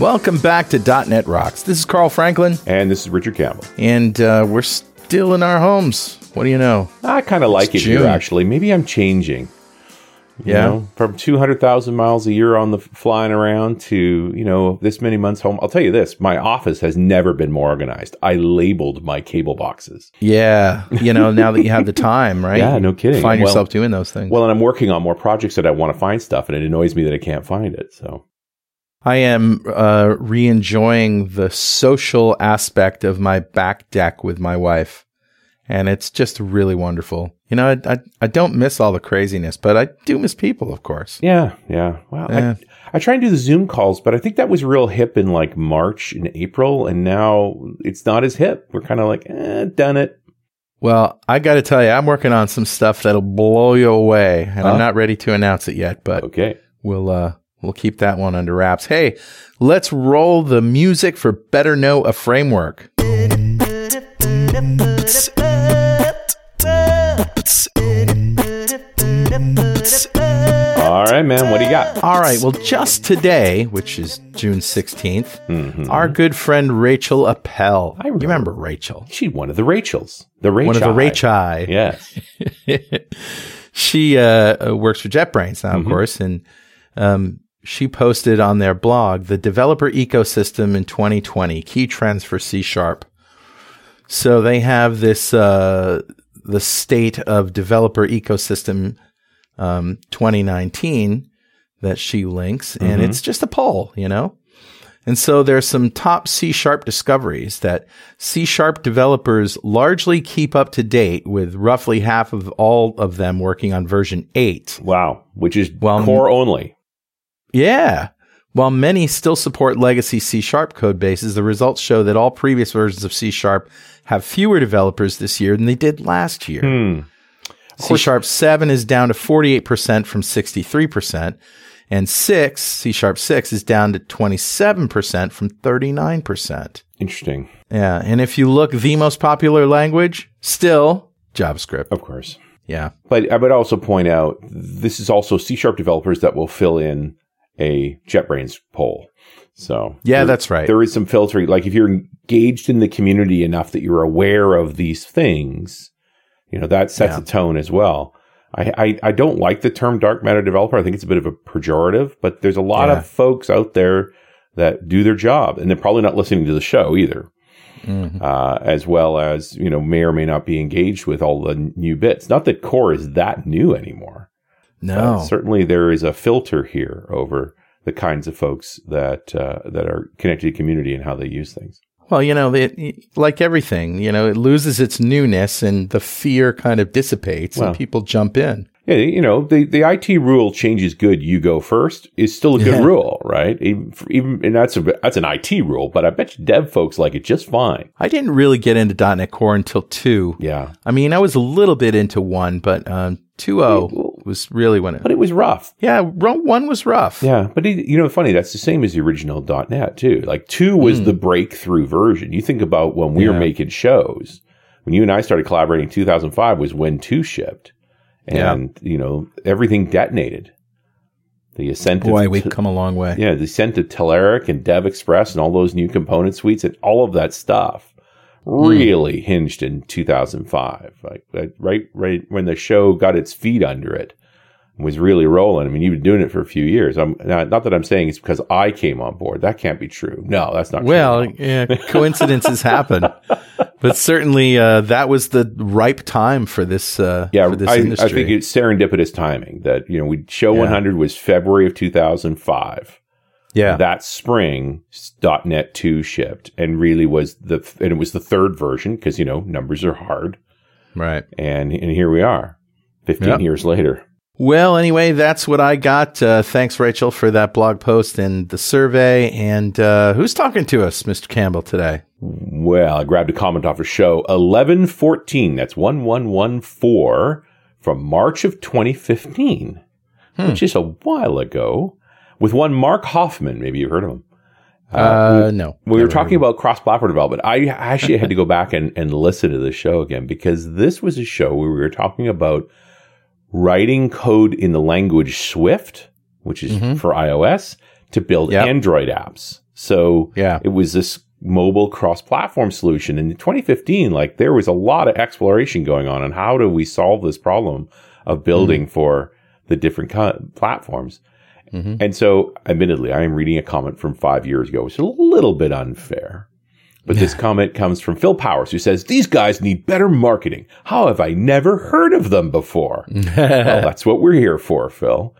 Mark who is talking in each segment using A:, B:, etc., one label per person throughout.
A: Welcome back to .NET Rocks. This is Carl Franklin,
B: And this is Richard Campbell.
A: and uh, we're still in our homes. What do you know?
B: I kind of like
A: It's
B: it here, actually. Maybe I'm changing. You
A: Yeah.
B: know, from 200,000 miles a year on the flying around to, you know, this many months home. I'll tell you this my office has never been more organized. I labeled my cable boxes.
A: Yeah, you know, now that you have the time, right?
B: Yeah, no kidding.
A: Find
B: Well-
A: yourself doing those things.
B: Well, and I'm working on more projects that I want to find stuff, and it annoys me that I can't find it. So,
A: I am uh, re enjoying the social aspect of my back deck with my wife. And it's just really wonderful. You know, I, I, I don't miss all the craziness, but I do miss people, of course.
B: yeah, yeah. Well,
A: Yeah.
B: I, I try and do the Zoom calls, but I think that was real hip in like March and April, and now it's not as hip. We're kind of like, eh, done it.
A: Well, I got to tell you, I'm working on some stuff that'll blow you away, and
B: Huh?
A: I'm not ready to announce it yet, but
B: Okay.
A: we'll uh, we'll keep that one under wraps. Hey, let's roll the music for Better Know a Framework.
B: All right, man. What do you got?
A: All right, well, just today, which is June 16th,
B: Mhm.
A: our good friend Rachel Appel.
B: I remember.
A: remember Rachel?
B: She's one of the Rachels. The Rachel.
A: One of the Rachel.
B: Yes.
A: she uh, uh, works for JetBrains now, of course, and um, she posted on their blog the developer ecosystem in 2020 key trends for C sharp. So they have this uh, the state of developer ecosystem um, 2019 that she links, and it's just a poll, you know. And so there's some top C sharp discoveries that C sharp developers largely keep up to date with roughly half of all of them working on version 8.
B: Wow. Which is
A: Well,
B: core only.
A: Yeah. While many still support legacy C sharp code bases, the results show that all previous versions of C sharp have fewer developers this year than they did last year.
B: Hmm.
A: C sharp 7 is down to 48% from 63%, and 6, C sharp 6 is down to 27% from 39%.
B: Interesting.
A: Yeah, and if you look the most popular language, still JavaScript.
B: Of course.
A: Yeah.
B: But I would also point out this is also C sharp developers that will fill in a JetBrains poll. So
A: Yeah,
B: there-
A: that's right.
B: There is some filtering. Like if you're engaged in the community enough that you're aware of these things, you know, that sets
A: Yeah.
B: a tone as well. I, I, I don't like the term dark matter developer. I think it's a bit of a pejorative, but there's a lot
A: Yeah.
B: of folks out there that do their job and they're probably not listening to the show either.
A: Mhm.
B: Uh, as well as, you know, may or may not be engaged with all the new bits. Not that core is that new anymore.
A: No.
B: But certainly there is a filter here over the kinds of folks that uh, that are connected to community and how they use things.
A: Well, you know, it, like everything, you know, it loses its newness and the fear kind of dissipates
B: Well.
A: and people jump in.
B: Yeah, you know, the, the IT rule changes good. You go first is still a good
A: Yeah.
B: rule, right? Even, even and that's a that's an IT rule, but I bet you dev folks like it just fine.
A: I didn't really get into .NET Core until 2.
B: Yeah,
A: I mean, I was a little bit into 1, but um, 2.0 was really when it...
B: but it was rough.
A: Yeah, 1 was rough.
B: Yeah, but it, you know, funny that's the same as the original .NET too. Like two was the breakthrough version. You think about when we were
A: Hmm.
B: Making shows. When you and I started collaborating, in 2005 was when two shipped, and you know everything detonated. The ascent
A: Boy,
B: of
A: we've come a long way.
B: yeah, the ascent of Telerik and Dev Express and all those new component suites and all of that stuff Really hinged in 2005. Like like, right, right when the show got its feet under it and was really rolling. I mean, you've been doing it for a few years. I'm not, not that I'm saying it's because I came on board. That can't be true. No, that's not.
A: Well,
B: true.
A: yeah, coincidences happen, but certainly uh, that was the ripe time for this. Uh,
B: yeah,
A: for this
B: I,
A: industry.
B: I think it's serendipitous timing that you know we show
A: Yeah.
B: 100 was February of 2005.
A: Yeah,
B: that spring .NET 2 shipped and really was the and it was the third version because you know numbers are hard
A: right.
B: and and here we are 15
A: Yep.
B: years later
A: Well, anyway, that's what I got. Uh, thanks, Rachel, for that blog post and the survey. And uh, who's talking to us, Mr. Campbell, today?
B: well i grabbed a comment off of show 1114 that's 1114 from march of 2015 which is a while ago with one marc hoffman maybe you've heard of him
A: Uh, no.
B: we were talking about cross-platform development. I actually had to go back and, and listen to the show again because this was a show where we were talking about writing code in the language Swift, which is for iOS, to build
A: Yep.
B: Android apps. So
A: Yeah.
B: it was this mobile cross-platform solution. And in 2015, like there was a lot of exploration going on on how do we solve this problem of building for the different co- platforms.
A: Mhm.
B: And so, admittedly, I am reading a comment from five years ago, which is a little bit unfair. But this comment comes from Phil Powers, who says, These guys need better marketing. How have I never heard of them before? well, that's what we're here for, Phil.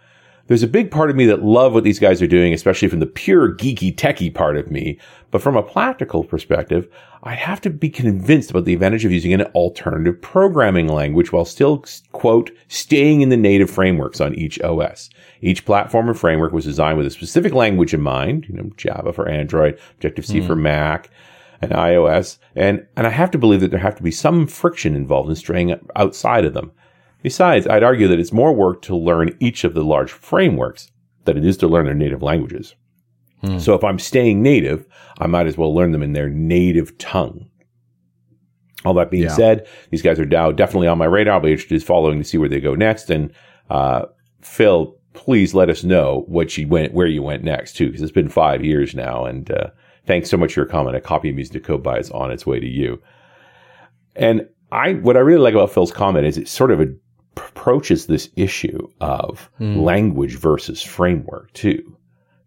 B: There's a big part of me that love what these guys are doing, especially from the pure geeky techie part of me. But from a practical perspective, I have to be convinced about the advantage of using an alternative programming language while still, quote, staying in the native frameworks on each OS. Each platform and framework was designed with a specific language in mind, you know, Java for Android, Objective-C for hmm. Mac, and iOS. And, and I have to believe that there have to be some friction involved in straying outside of them. Besides, I'd argue that it's more work to learn each of the large frameworks than it is to learn their native languages. So if I'm staying native, I might as well learn them in their native tongue. All that being
A: Yeah.
B: said, these guys are now definitely on my radar. I'll be interested in following to see where they go next. And uh, Phil, please let us know what you went, where you went next too, because it's been five years now. And uh, thanks so much for your comment. A copy of Music to Code by is on its way to you. And I, what I really like about Phil's comment is it sort of approaches this issue of language versus framework too.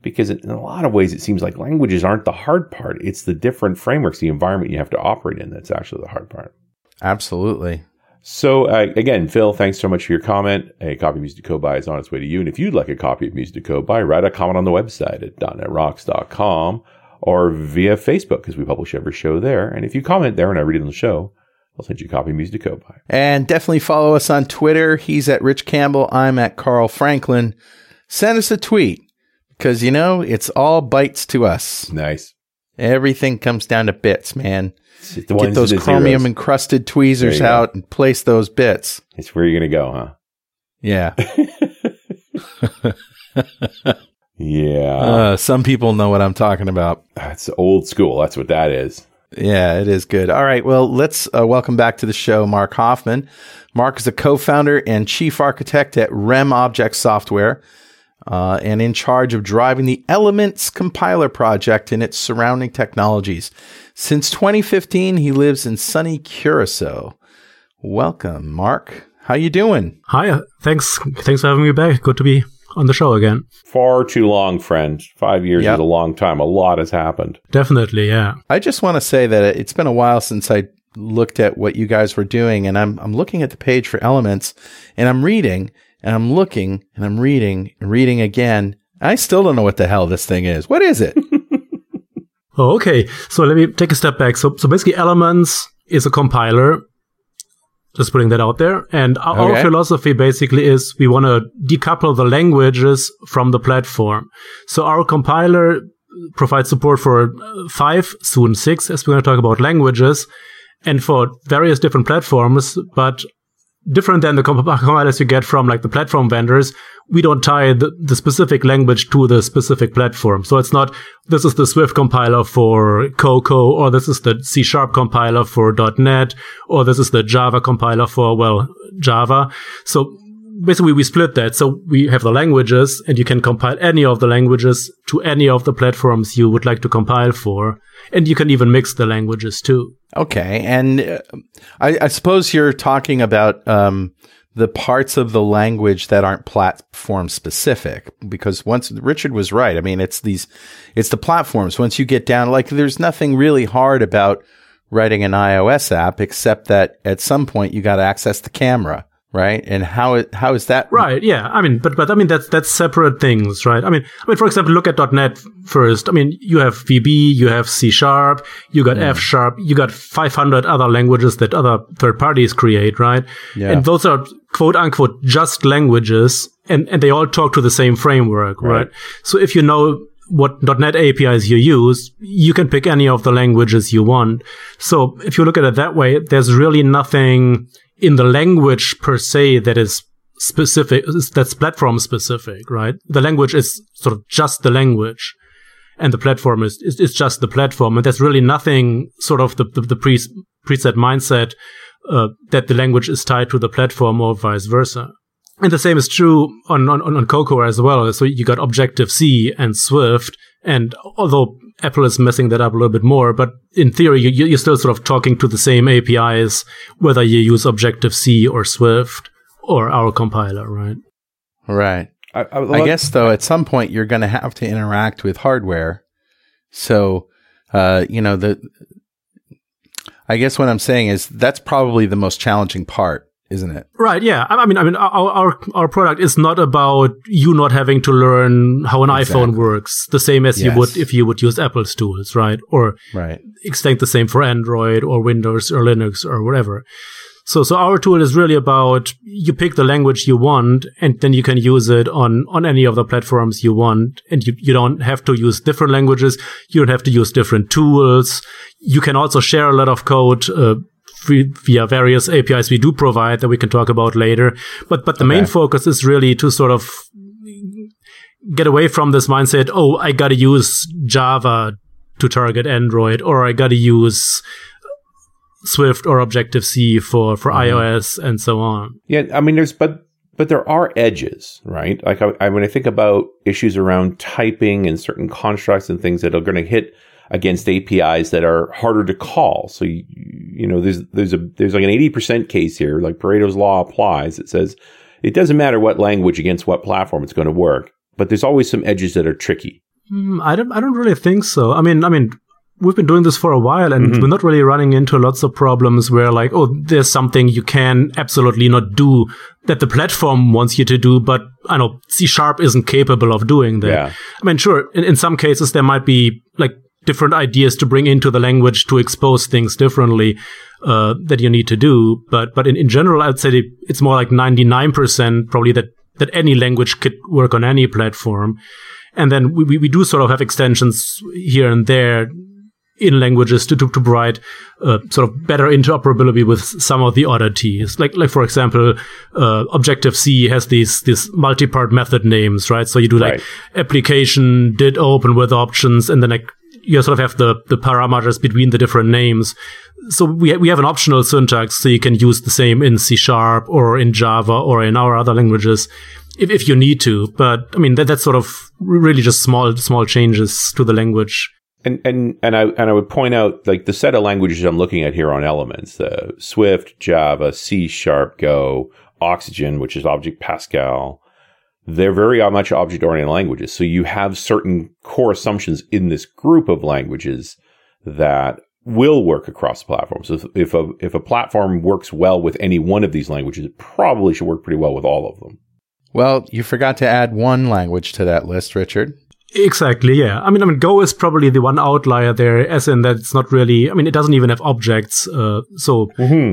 B: Because in a lot of ways, it seems like languages aren't the hard part. It's the different frameworks, the environment you have to operate in that's actually the hard part.
A: Absolutely.
B: So uh, again, Phil, thanks so much for your comment. A copy of Music to Code By is on its way to you. And if you'd like a copy of Music to Code By, write a comment on the website at .netrocks.com or via Facebook because we publish every show there. And if you comment there and I read it on the show, I'll send you a copy of Music to Code By.
A: And definitely follow us on Twitter. He's at Rich Campbell. I'm at Carl Franklin. Send us a tweet because, you know, it's all bites to us.
B: Nice.
A: Everything comes down to bits, man. Get those chromium encrusted tweezers
B: you go.
A: out and place those bits.
B: It's where you're going to go, huh?
A: Yeah.
B: Yeah.
A: Uh, some people know what I'm talking about.
B: That's old school. That's what that is.
A: Yeah, it is good. All right. Well, let's uh, welcome back to the show Marc Hoffman. Marc is a co founder and chief architect at RemObjects Software uh, and in charge of driving the Elements compiler project and its surrounding technologies. Since 2015, he lives in sunny Curacao. Welcome, Mark. How you doing?
C: Hi, uh, thanks. Thanks for having me back. Good to be on the show again.
B: Far too long, friend. Five years
A: Yep.
B: is a long time. A lot has happened.
C: Definitely, yeah.
A: I just want to say that it's been a while since I looked at what you guys were doing, and I'm I'm looking at the page for Elements, and I'm reading, and I'm looking, and I'm reading, and reading again. I still don't know what the hell this thing is. What is it?
C: Oh, okay. So let me take a step back. So, so basically, Elements is a compiler. Just putting that out there. And our, our
A: Okay.
C: philosophy basically is we want to decouple the languages from the platform. So our compiler provides support for uh, five, soon six, as we're going to talk about languages, and for various different platforms. But different than the comp- compilers you get from like the platform vendors, we don't tie the, the specific language to the specific platform. So it's not, this is the Swift compiler for Cocoa, or this is the C Sharp compiler for .NET, or this is the Java compiler for, well, Java. So basically we split that. So we have the languages and you can compile any of the languages to any of the platforms you would like to compile for. And you can even mix the languages too.
A: Okay, and uh, I, I suppose you're talking about um, the parts of the language that aren't platform specific, because once Richard was right. I mean, it's these, it's the platforms. Once you get down, like, there's nothing really hard about writing an iOS app, except that at some point you got to access the camera, right? And how it, how is that?
C: Right. Yeah. I mean, but but I mean that's that's separate things, right? I mean, I mean, for example, look at .NET first. I mean, you have VB, you have C Sharp, you got F Sharp, you got 500 other languages that other third parties create, right?
A: Yeah.
C: And those are quote unquote just languages, and and they all talk to the same framework, right?
B: Right.
C: So if you know what .NET APIs you use, you can pick any of the languages you want. So if you look at it that way, there's really nothing in the language per se that is specific, that's platform specific, right? The language is sort of just the language and the platform is, is, is just the platform. And there's really nothing sort of the, the, the pre, preset mindset, uh, that the language is tied to the platform or vice versa. And the same is true on, on, on Cocoa as well. So you got Objective C and Swift. And although Apple is messing that up a little bit more, but in theory, you, you're still sort of talking to the same APIs, whether you use Objective C or Swift or our compiler, right?
A: Right.
B: I, I,
A: I guess though, at some point you're going to have to interact with hardware. So, uh, you know, the, I guess what I'm saying is that's probably the most challenging part, isn't it?
C: Right. Yeah. I I mean, I mean, our, our, our product is not about you not having to learn how an
A: Exactly.
C: iPhone works, the same as you would if you would use Apple's tools, right? Or
A: Right.
C: extend the same for Android or Windows or Linux or whatever. So, so our tool is really about you pick the language you want and then you can use it on, on any of the platforms you want. And you, you don't have to use different languages. You don't have to use different tools. You can also share a lot of code, uh, via various APIs we do provide that we can talk about later. But, but the main focus is really to sort of get away from this mindset. Oh, I gotta use Java to target Android, or I gotta use Swift or Objective C for for mm-hmm. iOS and so on.
B: Yeah, I mean, there's but but there are edges, right? Like I, I when I think about issues around typing and certain constructs and things that are going to hit against APIs that are harder to call. So you, you know, there's there's a there's like an eighty percent case here, like Pareto's law applies. It says it doesn't matter what language against what platform it's going to work, but there's always some edges that are tricky.
C: Hmm, I don't I don't really think so. I mean, I mean. We've been doing this for a while and
B: Mhm.
C: we're not really running into lots of problems where like, oh, there's something you can absolutely not do that the platform wants you to do, but I know C sharp isn't capable of doing that.
B: Yeah.
C: I mean, sure, in, in some cases there might be like different ideas to bring into the language to expose things differently uh, that you need to do. But but in, in general, I'd say it's more like 99% probably that that any language could work on any platform. And then we, we, we do sort of have extensions here and there in languages to, to, to provide uh, sort of better interoperability with some of the oddities. Like, like for example, uh, Objective C has these, these multi-part method names, right? So you do like
B: Right.
C: application did open with options and then like you sort of have the, the parameters between the different names. So we, ha- we have an optional syntax so you can use the same in C sharp or in Java or in our other languages if, if you need to. But I mean, that, that's sort of really just small, small changes to the language.
B: And and and I and I would point out like the set of languages I'm looking at here on Elements: the Swift, Java, C Sharp, Go, Oxygene, which is Object Pascal. They're very much object-oriented languages. So you have certain core assumptions in this group of languages that will work across platforms. So if a if a platform works well with any one of these languages, it probably should work pretty well with all of them.
A: Well, you forgot to add one language to that list, Richard.
C: Exactly, yeah. I mean, I mean, Go is probably the one outlier there, as in that it's not really. I mean, it doesn't even have objects. Uh, so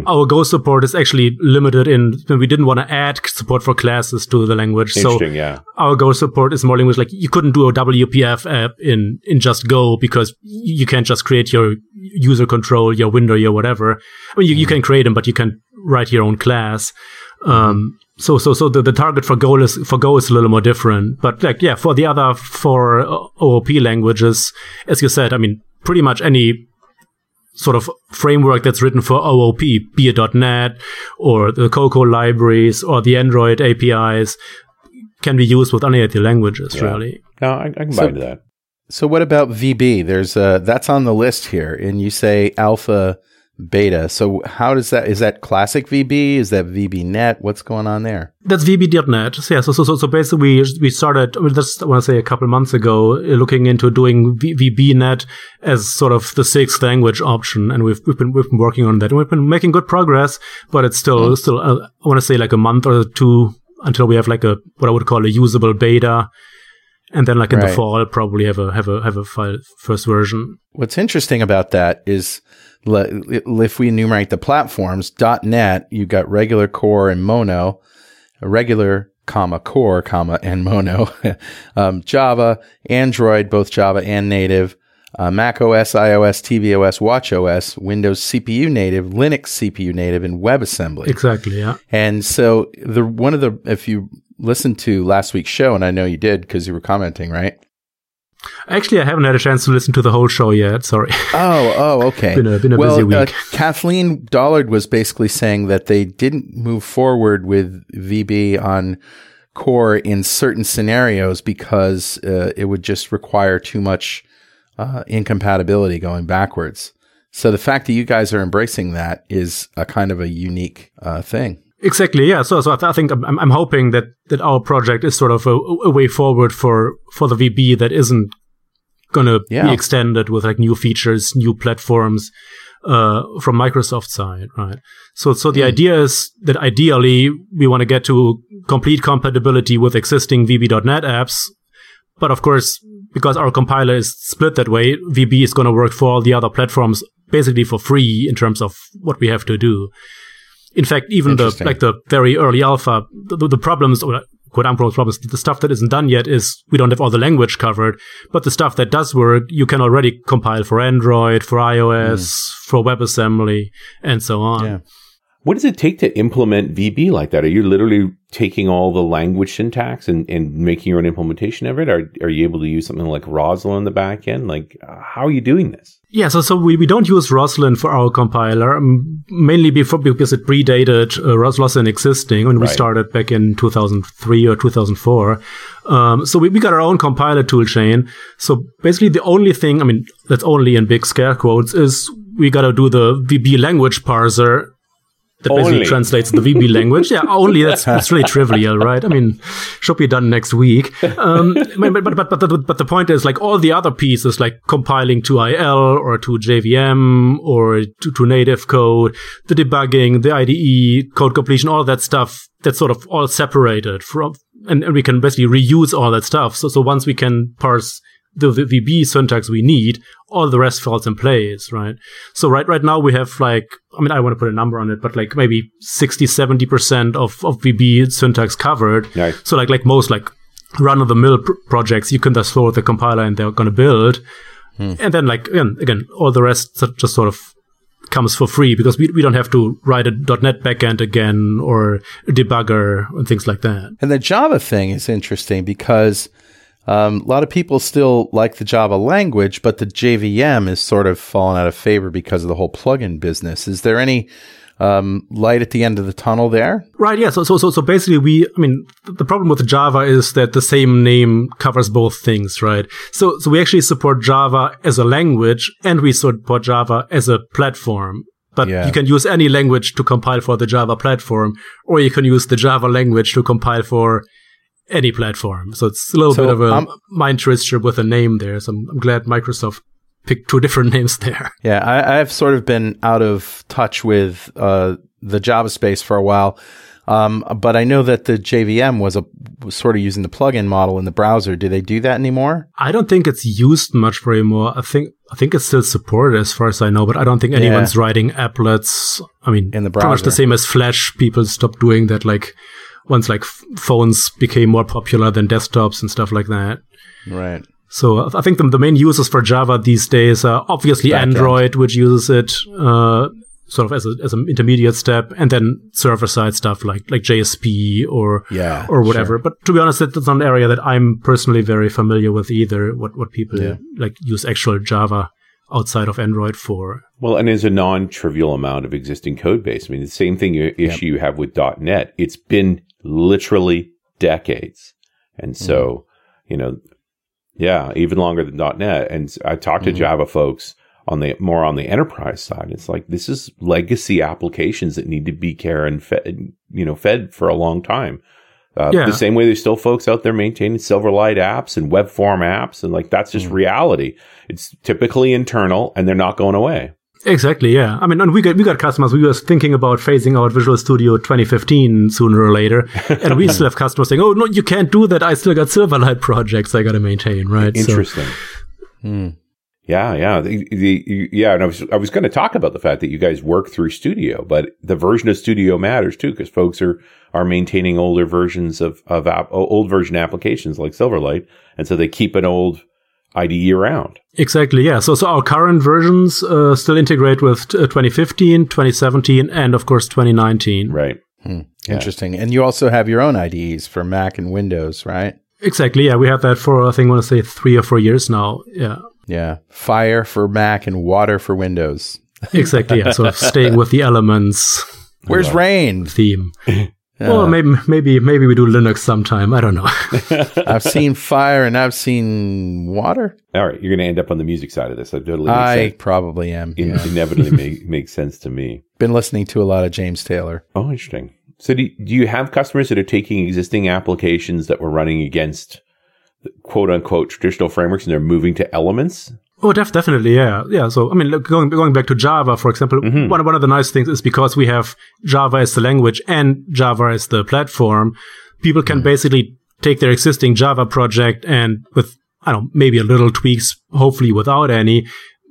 C: our Go support is actually limited in. We didn't want to add support for classes to the language, so
B: yeah.
C: our Go support is more language like you couldn't do a WPF app in in just Go because you can't just create your user control, your window, your whatever. I mean, you, you can create them, but you can write your own class. Um, so so so the, the target for Go is for Go is a little more different. But like yeah, for the other four OOP languages, as you said, I mean, pretty much any sort of framework that's written for OOP, be it .NET or the Cocoa libraries or the Android APIs, can be used with any of the languages,
B: Yeah.
C: really.
B: No, I, I can
A: So-
B: buy into that.
A: So what about VB? There's uh that's on the list here, and you say alpha, beta. So how does that? Is that classic VB? Is that VB Net? What's going on there?
C: That's VB.NET. So yeah, so so so, so basically we we started. I mean, that's I want to say a couple months ago, uh, looking into doing VBNet as sort of the sixth language option, and we've we've been we've been working on that, and we've been making good progress. But it's still still uh, I want to say like a month or two until we have like a what I would call a usable beta, and then like in the
A: Right.
C: fall probably have a have a have a file first version.
A: What's interesting about that is if we enumerate the platforms, .NET, you got regular core and mono, regular comma core comma and mono, um, Java, Android, both Java and native, uh, Mac OS, iOS, tvOS, watchOS, Windows CPU native, Linux CPU native, and WebAssembly.
C: Exactly. Yeah.
A: And so the one of the if you listened to last week's show, and I know you did because you were commenting, right?
C: Actually, I haven't had a chance to listen to the whole show yet. Sorry.
A: Oh, oh, okay.
C: Been a- been a
A: well,
C: busy
A: Uh,
C: week.
A: Kathleen Dollard was basically saying that they didn't move forward with VB on core in certain scenarios because uh, it would just require too much uh, incompatibility going backwards. So the fact that you guys are embracing that is a kind of a unique uh, thing.
C: Exactly. Yeah. So, so I, th- I think I'm, I'm hoping that, that our project is sort of a, a way forward for, for the VB that isn't going to
A: Yeah.
C: be extended with like new features, new platforms, uh, from Microsoft side, right? So, so the idea is that ideally we want to get to complete compatibility with existing VB.NET apps. But of course, because our compiler is split that way, VB is going to work for all the other platforms basically for free in terms of what we have to do. In fact, even the like the very early alpha, the, the, problems or quote unquote problems, the stuff that isn't done yet is we don't have all the language covered. But the stuff that does work, you can already compile for Android, for iOS, mm. for WebAssembly, and so on.
A: Yeah.
B: What does it take to implement VB like that? Are you literally taking all the language syntax and, and making your own implementation of it? Are, are you able to use something like Roslyn in the back end? Like, uh, how are you doing this?
C: Yeah, so so we, we don't use Roslyn for our compiler, um, mainly before, because it predated uh, Ros- Roslyn existing when we
B: Right.
C: started back in 2003 or 2004. Um, so we, we got our own compiler toolchain. So basically the only thing, I mean, that's only in big scare quotes, is we got to do the VB language parser that basically
B: Only.
C: translates the VB language. Yeah, only that's, that's really trivial, right? I mean, should be done next week. Um, but, but, but, but, the, but the point is like all the other pieces, like compiling to IL or to JVM or to, to native code, the debugging, the IDE, code completion, all that stuff, that's sort of all separated from, and, and we can basically reuse all that stuff. So, so once we can parse the, the VB syntax we need, all the rest falls in place, right? So right, right now we have like, I mean, I want to put a number on it, but like maybe 60, 70% of, of VB syntax covered.
B: Nice.
C: So like, like most like run of the mill pr- projects, you can just throw the compiler and they're going to build. Hmm. And then like, again, again, all the rest just sort of comes for free because we, we don't have to write a .NET backend again or a debugger and things like that.
A: And the Java thing is interesting because um, a lot of people still like the Java language, but the JVM is sort of fallen out of favor because of the whole plugin business. Is there any um, light at the end of the tunnel there?
C: Right. Yeah. So, so, so, so basically we, I mean, the problem with Java is that the same name covers both things, right? So, so we actually support Java as a language and we support Java as a platform. But
A: Yeah.
C: you can use any language to compile for the Java platform, or you can use the Java language to compile for any platform. So it's a little
A: So,
C: bit of a
A: um,
C: mind twister with a name there. So I'm, I'm glad Microsoft picked two different names there.
A: Yeah, I, I've sort of been out of touch with uh, the Java space for a while, um, but I know that the JVM was a was sort of using the plugin model in the browser. Do they do that anymore?
C: I don't think it's used much anymore. I think I think it's still supported as far as I know, but I don't think anyone's writing applets. I mean,
A: In the browser.
C: pretty much the same as Flash. People stopped doing that like once like f- phones became more popular than desktops and stuff like that.
A: Right.
C: So I think the, the main users for Java these days are obviously. Android, which uses it uh, sort of as a, as an intermediate step, and then server side stuff like like JSP or
A: Yeah,
C: or whatever. But to be honest, that- that's not an area that I'm personally very familiar with either. What what people
A: Yeah.
C: like use actual Java outside of Android for.
B: Well, and there's a non-trivial amount of existing code base. I mean, the same thing you, issue you have with .NET. It's been literally decades, and so mm-hmm. you know, yeah, even longer than .NET. And I talked to mm-hmm. Java folks on the more on the enterprise side. It's like this is legacy applications that need to be care and fed, you know, fed for a long time. Uh,
C: Yeah.
B: The same way there's still folks out there maintaining Silverlight apps and web form apps, and like that's just mm. reality. It's typically internal, and they're not going away.
C: Exactly, yeah. I mean, and we got we got customers. We were thinking about phasing out Visual Studio 2015 sooner or later, and we still have customers saying, "Oh no, you can't do that. I still got Silverlight projects I got to maintain." Right? So-
B: Interesting.
A: Hmm.
B: Yeah, yeah, the, the, yeah. And I was I was going to talk about the fact that you guys work through Studio, but the version of Studio matters too because folks are are maintaining older versions of of app, old version applications like Silverlight, and so they keep an old IDE around.
C: Exactly, yeah. So, so our current versions uh, still integrate with uh, 2015, 2017, and of course 2019.
B: Right.
A: Hmm. Interesting. And you also have your own IDEs for Mac and Windows, right?
C: Exactly, yeah. We have that for I think I want to say three or four years now. Yeah,
A: Yeah. Fire for Mac and water for Windows.
C: exactly. Yeah, So, staying with the elements
A: Where's rain?
C: theme. well, maybe maybe maybe we do Linux sometime. I don't know.
A: I've seen fire and I've seen water.
B: All right, you're going to end up on the music side of this. I totally
A: I probably am.
B: In-
A: Yeah.
B: inevitably make, makes sense to me.
A: Been listening to a lot of James Taylor.
B: Oh, interesting. So, do, do you have customers that are taking existing applications that were running against quote unquote traditional frameworks and they're moving to elements?
C: Oh, def- definitely, yeah, yeah. So, I mean, look, going going back to Java, for example,
B: Mhm.
C: one one of the nice things is because we have Java as the language and Java as the platform, people can basically take their existing Java project and with I don't know, maybe a little tweaks, hopefully without any,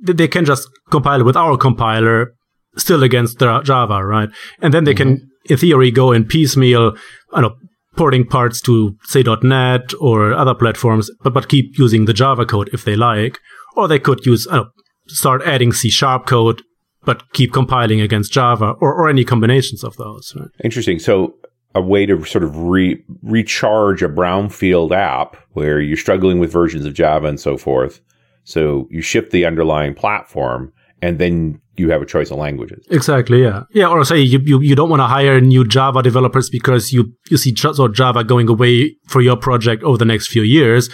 C: th- they can just compile it with our compiler, still against the Java, right? And then they can, in theory, go in piecemeal, I don't know, porting parts to say .NET or other platforms, but but keep using the Java code if they like or they could use I start adding C sharp code, but keep compiling against Java, or, or any combinations of those. Right?
B: Interesting. So, a way to sort of re- recharge a brownfield app where you're struggling with versions of Java and so forth. So, you shift the underlying platform and then you have a choice of languages.
C: Exactly. Yeah. Yeah. Or say you you, you don't want to hire new Java developers because you you see so Java going away for your project over the next few years,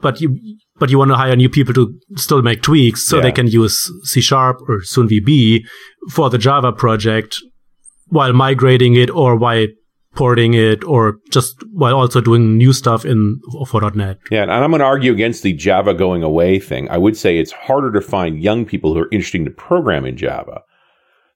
C: but you. But you want to hire new people to still make tweaks so
B: Yeah.
C: they can use C sharp or soon VB for the Java project while migrating it or while porting it or just while also doing new stuff in for .NET.
B: Yeah, and I'm going to argue against the Java going away thing. I would say it's harder to find young people who are interesting to program in Java.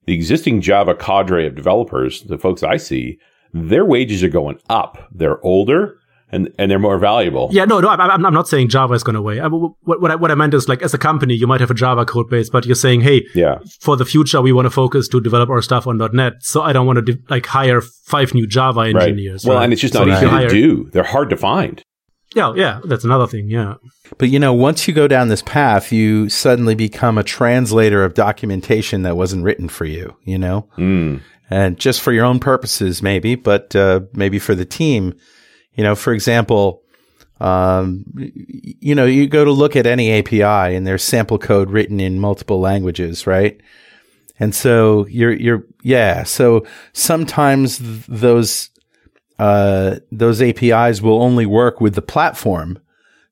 B: The existing Java cadre of developers, the folks I see, their wages are going up. They're older and, and they're more valuable.
C: Yeah, no, no, I- I'm, I'm not saying Java is going away. I, what, what, I, what I meant is like as a company, you might have a Java code base, but you're saying, hey,
B: Yeah.
C: for the future, we want to focus to develop our stuff on .NET. So I don't want to de- like hire five new Java
B: Right.
C: engineers.
B: Well,
C: right?
B: and it's just
C: So
B: not
C: if
B: easy to
C: hire-
B: do. They're hard to find.
C: Yeah, yeah, that's another thing. Yeah.
A: But you know, once you go down this path, you suddenly become a translator of documentation that wasn't written for you, you know?
B: Mm.
A: and just for your own purposes, maybe, but uh, maybe for the team. You know, for example, um, you know, you go to look at any API and there's sample code written in multiple languages, right? And so you're, you're, yeah. So sometimes th- those, uh, those APIs will only work with the platform,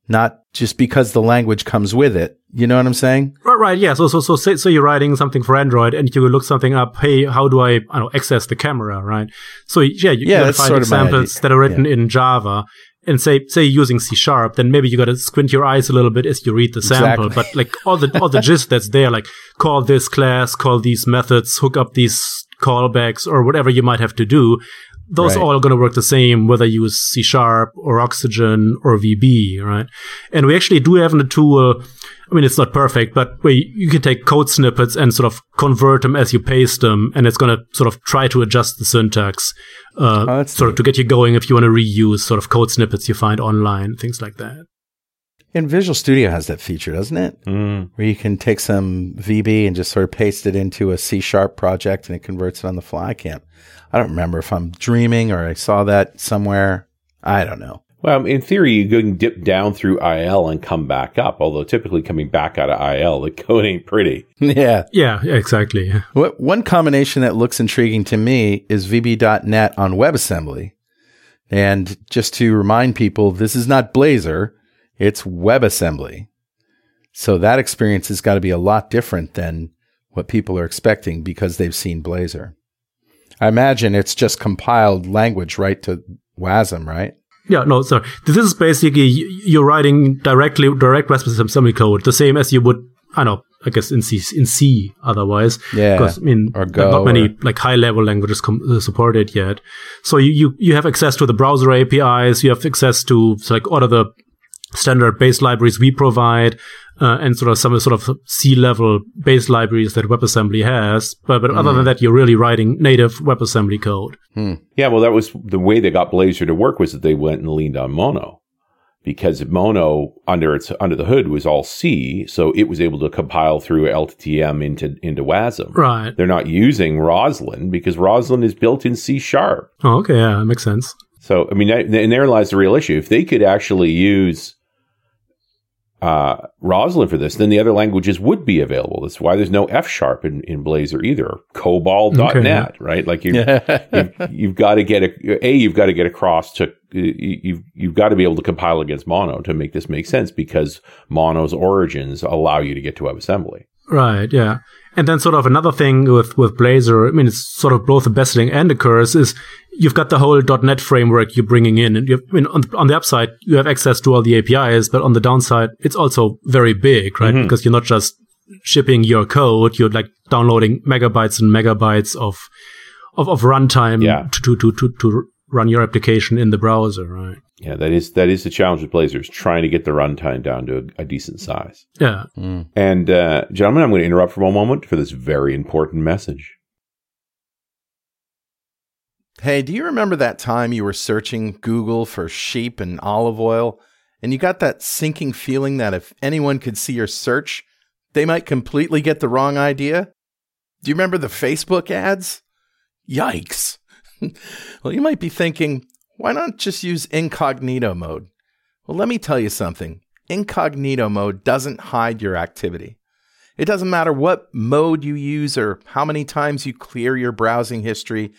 A: not just because the language comes with it. You know what I'm saying?
C: Right, right, yeah. So, so, so, say, so you're writing something for Android, and you look something up. Hey, how do I, I don't know, access the camera, right? So, yeah, you
A: Yeah,
C: gotta find
A: sort of my
C: examples that are written in Java, and say, say you're using C sharp, then maybe you got to squint your eyes a little bit as you read the sample.
A: Exactly.
C: But like all the all the gist that's there, like call this class, call these methods, hook up these callbacks, or whatever you might have to do. Those
A: Right.
C: are all going to work the same, whether you use C sharp or Oxygene or VB, right? And we actually do have a tool. I mean, it's not perfect, but where you can take code snippets and sort of convert them as you paste them, and it's going to sort of try to adjust the syntax, uh,
A: Oh,
C: sort of to get you going if you want to reuse sort of code snippets you find online, things like that.
A: And Visual Studio has that feature, doesn't it?
B: Mm.
A: where you can take some VB and just sort of paste it into a C sharp project and it converts it on the fly. I can't, I don't remember if I'm dreaming or I saw that somewhere. I don't know.
B: Well, in theory, you can dip down through IL and come back up, although typically coming back out of IL, the code ain't pretty.
A: yeah.
C: Yeah, yeah, exactly.
A: What, one combination that looks intriguing to me is VB.NET on WebAssembly. And just to remind people, this is not Blazor, it's WebAssembly. So that experience has got to be a lot different than what people are expecting because they've seen Blazor. I imagine it's just compiled language right to WASM, right?
C: Yeah, no, sorry. This is basically you're writing directly direct WebAssembly code, the same as you would. I know, I guess in C, in C otherwise.
A: Yeah.
C: Because I mean,
A: Go
C: not many
A: or-
C: like high level languages com- uh, supported yet. So you, you you have access to the browser APIs. You have access to so, like all of the standard base libraries we provide, uh, and sort of some sort of C level base libraries that WebAssembly has. But but other
A: Mm.
C: than that, you're really writing native WebAssembly code.
B: Yeah, well, that was the way they got Blazor to work was that they went and leaned on Mono because Mono under its under the hood was all C, so it was able to compile through LLVM into into WASM.
C: Right.
B: They're not using Roslyn because Roslyn is built in C sharp.
C: Oh, okay. Yeah, that makes sense.
B: So, I mean, and there lies the real issue. If they could actually use uh, Roslyn for this, then the other languages would be available. That's why there's no F sharp in, in Blazor either. COBOL.NET,
C: Okay.
B: right? Like you, you've, you've got to get a, a you've got to get across to you- you've you've got to be able to compile against Mono to make this make sense because Mono's origins allow you to get to WebAssembly.
C: Right, yeah. And then sort of another thing with, with Blazor, I mean, it's sort of both a best thing and a curse is you've got the whole .NET framework you're bringing in. And you have, I mean, on, on the upside, you have access to all the APIs, but on the downside, it's also very big, right?
B: Mhm.
C: Because you're not just shipping your code, you're like downloading megabytes and megabytes of, of, of runtime
B: Yeah.
C: to, to, to, to, to run your application in the browser, right?
B: Yeah, that is that is the challenge with Blazor is trying to get the runtime down to a, a decent size.
C: Yeah.
B: And uh, gentlemen, I'm going to interrupt for one moment for this very important message.
A: Hey, do you remember that time you were searching Google for sheep and olive oil, and you got that sinking feeling that if anyone could see your search, they might completely get the wrong idea? Do you remember the Facebook ads? Yikes. well, you might be thinking, why not just use incognito mode? Well, let me tell you something. Incognito mode doesn't hide your activity. It doesn't matter what mode you use or how many times you clear your browsing history.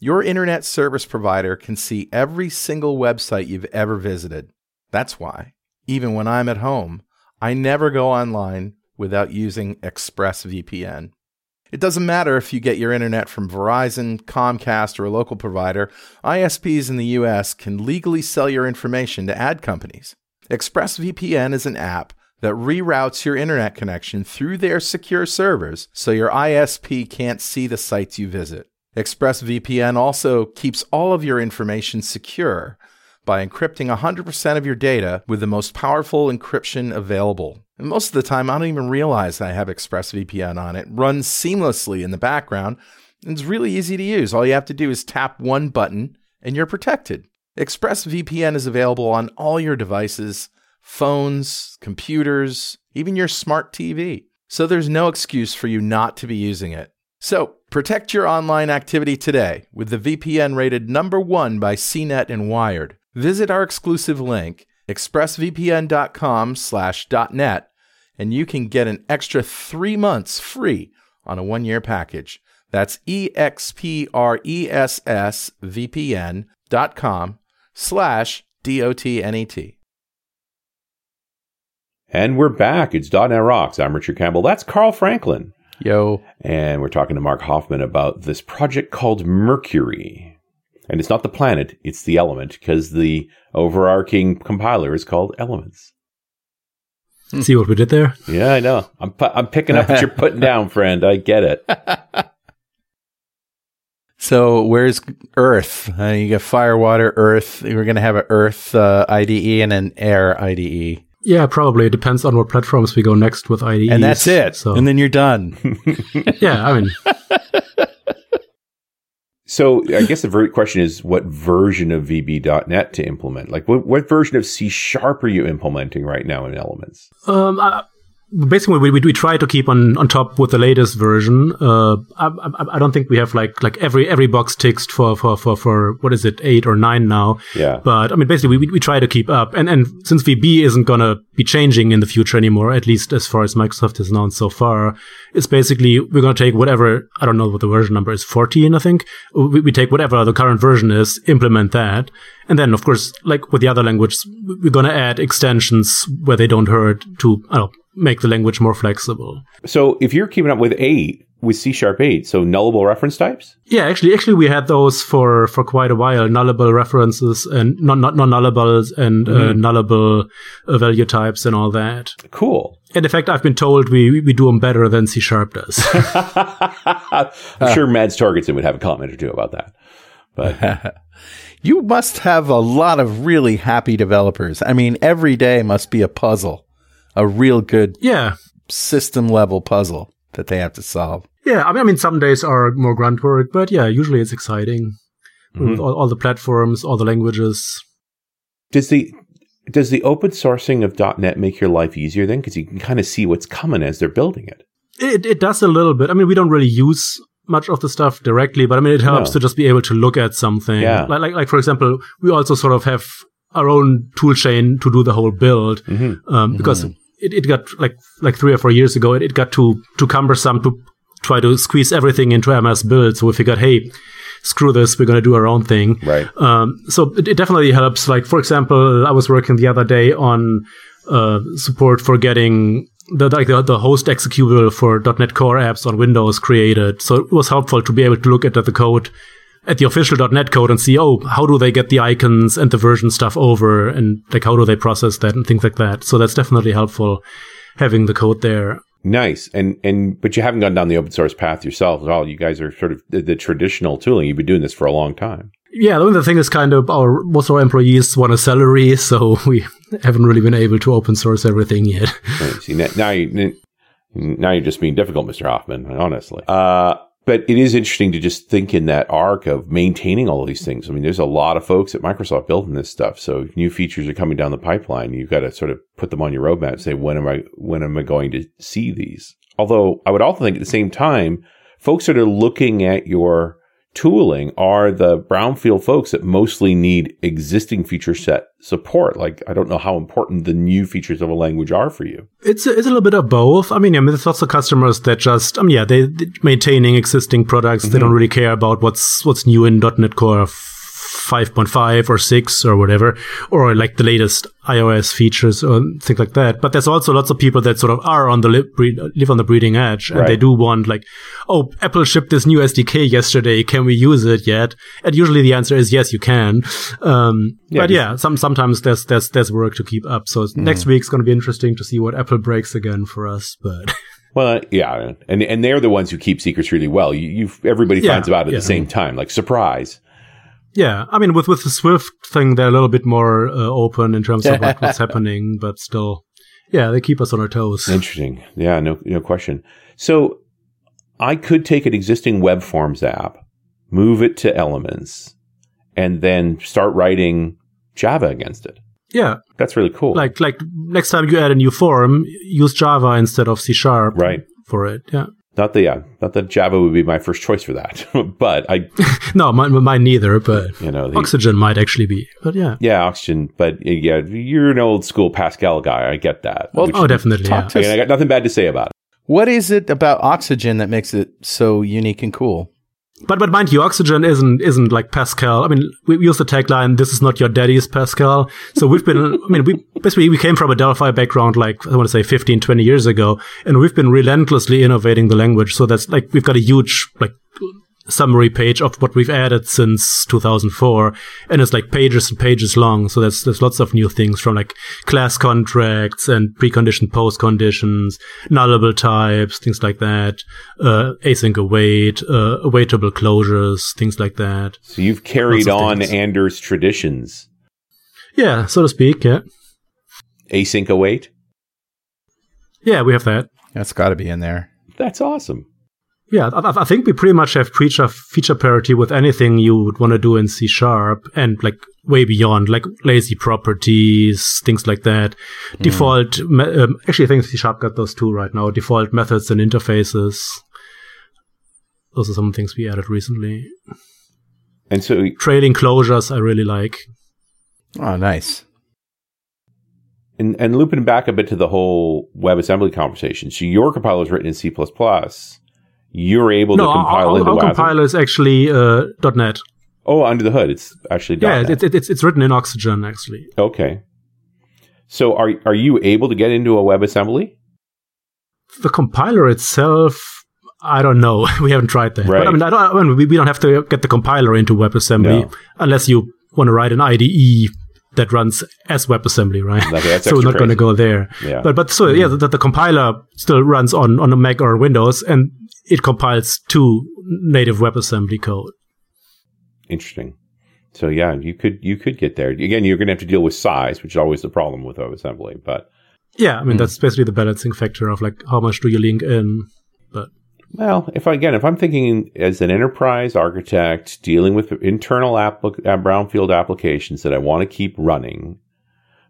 A: Your internet service provider can see every single website you've ever visited. That's why, even when I'm at home, I never go online without using ExpressVPN. It doesn't matter if you get your internet from Verizon, Comcast, or a local provider, ISPs in the US can legally sell your information to ad companies. ExpressVPN is an app that reroutes your internet connection through their secure servers so your ISP can't see the sites you visit. ExpressVPN also keeps all of your information secure by encrypting 100% of your data with the most powerful encryption available. And most of the time, I don't even realize I have ExpressVPN on. It runs seamlessly in the background and it's really easy to use. All you have to do is tap one button and you're protected. ExpressVPN is available on all your devices phones, computers, even your smart TV. So there's no excuse for you not to be using it. So protect your online activity today with the VPN rated number one by CNET and Wired. Visit our exclusive link, expressvpn.com slash .net, and you can get an extra three months free on a one-year package. That's E-X-P-R-E-S-S-V-P-N dot com slash D-O-T-N-E-T.
B: And we're back. It's .NET Rocks. I'm Richard Campbell. That's Carl Franklin.
A: Yo.
B: And we're talking to Marc Hoffman about this project called Mercury. And it's not the planet, it's the element, because the overarching compiler is called Elements.
C: See what we did there?
B: Yeah, I know. I'm, pu- I'm picking up what you're putting down, friend. I get it.
A: So where's Earth? Uh, you got fire, water, Earth. We're going to have an Earth uh, IDE and an Air IDE.
C: Yeah, probably. It depends on what platforms we go next with IDEs.
A: And that's it.
C: So,
A: And then you're done.
C: yeah, I mean,
B: So I guess the question is what version of VB.NET to implement? Like what, what version of C Sharp are you implementing right now in Elements?
C: um, basically we, we we try to keep on, on top with the latest version. Uh, I, I, I don't think we have like like every every box ticked for for for for what is it eight or nine now.
B: Yeah.
C: But I mean, basically, we, we try to keep up. And, and since VB isn't going to be changing in the future anymore, at least as far as Microsoft has announced so far, it's basically we're going to take whatever, I don't know what the version number is, 14, I think. We, we take whatever the current version is, implement that. And then, of course, like with the other language, we're going to add extensions where they don't hurt to, I don't know, make the language more flexible.
B: So if you're keeping up with eight, with C Sharp 8, so nullable reference types?
C: Yeah, actually, actually, we had those for for quite a while. Nullable references and non non nullables and uh, nullable uh, value types and all that.
B: Cool.
C: And in fact, I've been told we we do them better than C sharp does.
B: I'm sure Mads Torgersen would have a comment or two about that. But
A: You must have a lot of really happy developers. I mean, every day must be a puzzle, a real good
C: yeah,
A: system level puzzle that they have to solve.
C: yeah. I mean, I mean, some days are more grunt work, but yeah, usually it's exciting
B: Mm-hmm.
C: with all, all the platforms, all the languages.
B: does the does the open sourcing of .NET make your life easier then? Because you can kind of see what's coming as they're building it.
C: It it does a little bit. I mean, we don't really use much of the stuff directly, but I mean, it helps
B: No.
C: to just be able to look at something.
B: Yeah.
C: Like, like, like for example, we also sort of have our own tool chain to do the whole build,
B: Mm-hmm.
C: um, because it, it got like like three or four years ago. It, it got too too cumbersome to try to squeeze everything into MS Build. So we figured, hey, screw this, we're going to do our own thing.
B: Right.
C: Um, so it, it, definitely helps. Like, for example, I was working the other day on uh, support for getting the, like the, the host executable for .NET Core apps on Windows created. So it was helpful to be able to look at the code at the official .NET code and see, oh, how do they get the icons and the version stuff over and like how do they process that and things like that. So that's definitely helpful having the code there.
B: Nice. And and but you haven't gone down the open source path yourself at all. You guys are sort of the, the traditional tooling. You've been doing this for a long time.
C: Yeah, the thing is kind of our most of our employees want a salary, so we haven't really been able to open source everything yet.
B: Right. See now, now you now you're just being difficult, Mr. Hoffman. Honestly, uh, but it is interesting to just think in that arc of maintaining all of these things. I mean, there's a lot of folks at Microsoft building this stuff. So new features are coming down the pipeline. You've got to sort of put them on your roadmap and say, when am I, when am I going to see these? Although I would also think at the same time, folks that are looking at your tooling are the brownfield folks that mostly need existing feature set support. Like, I don't know how important the new features of a language are for you.
C: It's a, it's a little bit of both. I mean, I mean, there's lots of customers that just, I mean, yeah, they, they maintaining existing products. Mm-hmm. They don't really care about what's what's new in .NET Core 5.5 or 6 or whatever, or like the latest iOS features or things like that. But there's also lots of people that sort of are on the li- live on the breeding edge and right. they do want like, oh, Apple shipped this new SDK yesterday. Can we use it yet? And usually the answer is yes, you can. Um, yeah, but yeah, some, sometimes there's, there's, there's work to keep up. So mm. next week's going to be interesting to see what Apple breaks again for us, but.
B: Well, yeah, and and they're the ones who keep secrets really well. You, everybody yeah, finds out at yeah. the same time, like surprise.
C: Yeah, I mean, with with the Swift thing, they're a little bit more uh, open in terms of what, what's happening, but still, yeah, they keep us on our toes.
B: Interesting. Yeah, no, no question. So, I could take an existing web forms app, move it to Elements, and then start writing Java against it.
C: Yeah,
B: that's really cool.
C: Like, like next time you add a new form, use Java instead of C sharp.
B: Right.
C: For it, yeah.
B: Not that yeah, uh, not that Java would be my first choice for that, but I.
C: no, mine, mine neither. But you know, the, Oxygene might actually be. But yeah,
B: yeah, Oxygene. But yeah, you're an old school Pascal guy. I get that.
C: Well, oh, definitely. Yeah.
B: I got nothing bad to say about it.
A: What is it about Oxygene that makes it so unique and cool?
C: But but mind you, Oxygene isn't isn't like Pascal. I mean, we use the tagline "This is not your daddy's Pascal." So we've been. I mean, we basically we came from a Delphi background, like I want to say 15, 20 years ago, and we've been relentlessly innovating the language. So that's like we've got a huge like summary page of what we've added since 2004 and it's like pages and pages long so there's there's lots of new things from like class contracts and preconditioned post conditions nullable types things like that uh, async await uh, awaitable closures things like that.
B: So you've carried on things. anders traditions.
C: Yeah so to speak yeah.
B: Async await?
C: Yeah we have that.
A: That's got to be in there.
B: That's awesome
C: yeah, I, I, think we pretty much have feature feature parity with anything you would want to do in C sharp and like way beyond, like lazy properties, things like that. Mm. Default, um, actually, I think C sharp got those two right now. Default methods and interfaces. Those are some things we added recently.
B: And so
C: trailing closures, I really like.
A: Oh, nice.
B: And, and looping back a bit to the whole WebAssembly conversation. So your compiler is written in C++ you're able no, to compile
C: our,
B: into
C: our compiler is actually uh, .NET.
B: Oh, under the hood, it's actually
C: yeah, it's, it's it's written in Oxygene actually.
B: Okay. So are are you able to get into a WebAssembly?
C: The compiler itself, I don't know. we haven't tried that. Right. But I mean, I don't, I mean we, we don't have to get the compiler into WebAssembly no. unless you want to write an IDE that runs as WebAssembly, right? Okay, so we're not going to go there. Yeah. But but so yeah, the, the compiler still runs on on a Mac or Windows, and it compiles to native WebAssembly code.
B: Interesting. So yeah, you could you could get there. Again, you're going to have to deal with size, which is always the problem with WebAssembly. But
C: yeah, I mean mm. that's basically the balancing factor of like how much do you link in. But
B: well, if I, again, if I'm thinking as an enterprise architect dealing with internal app, uh, brownfield applications that I want to keep running,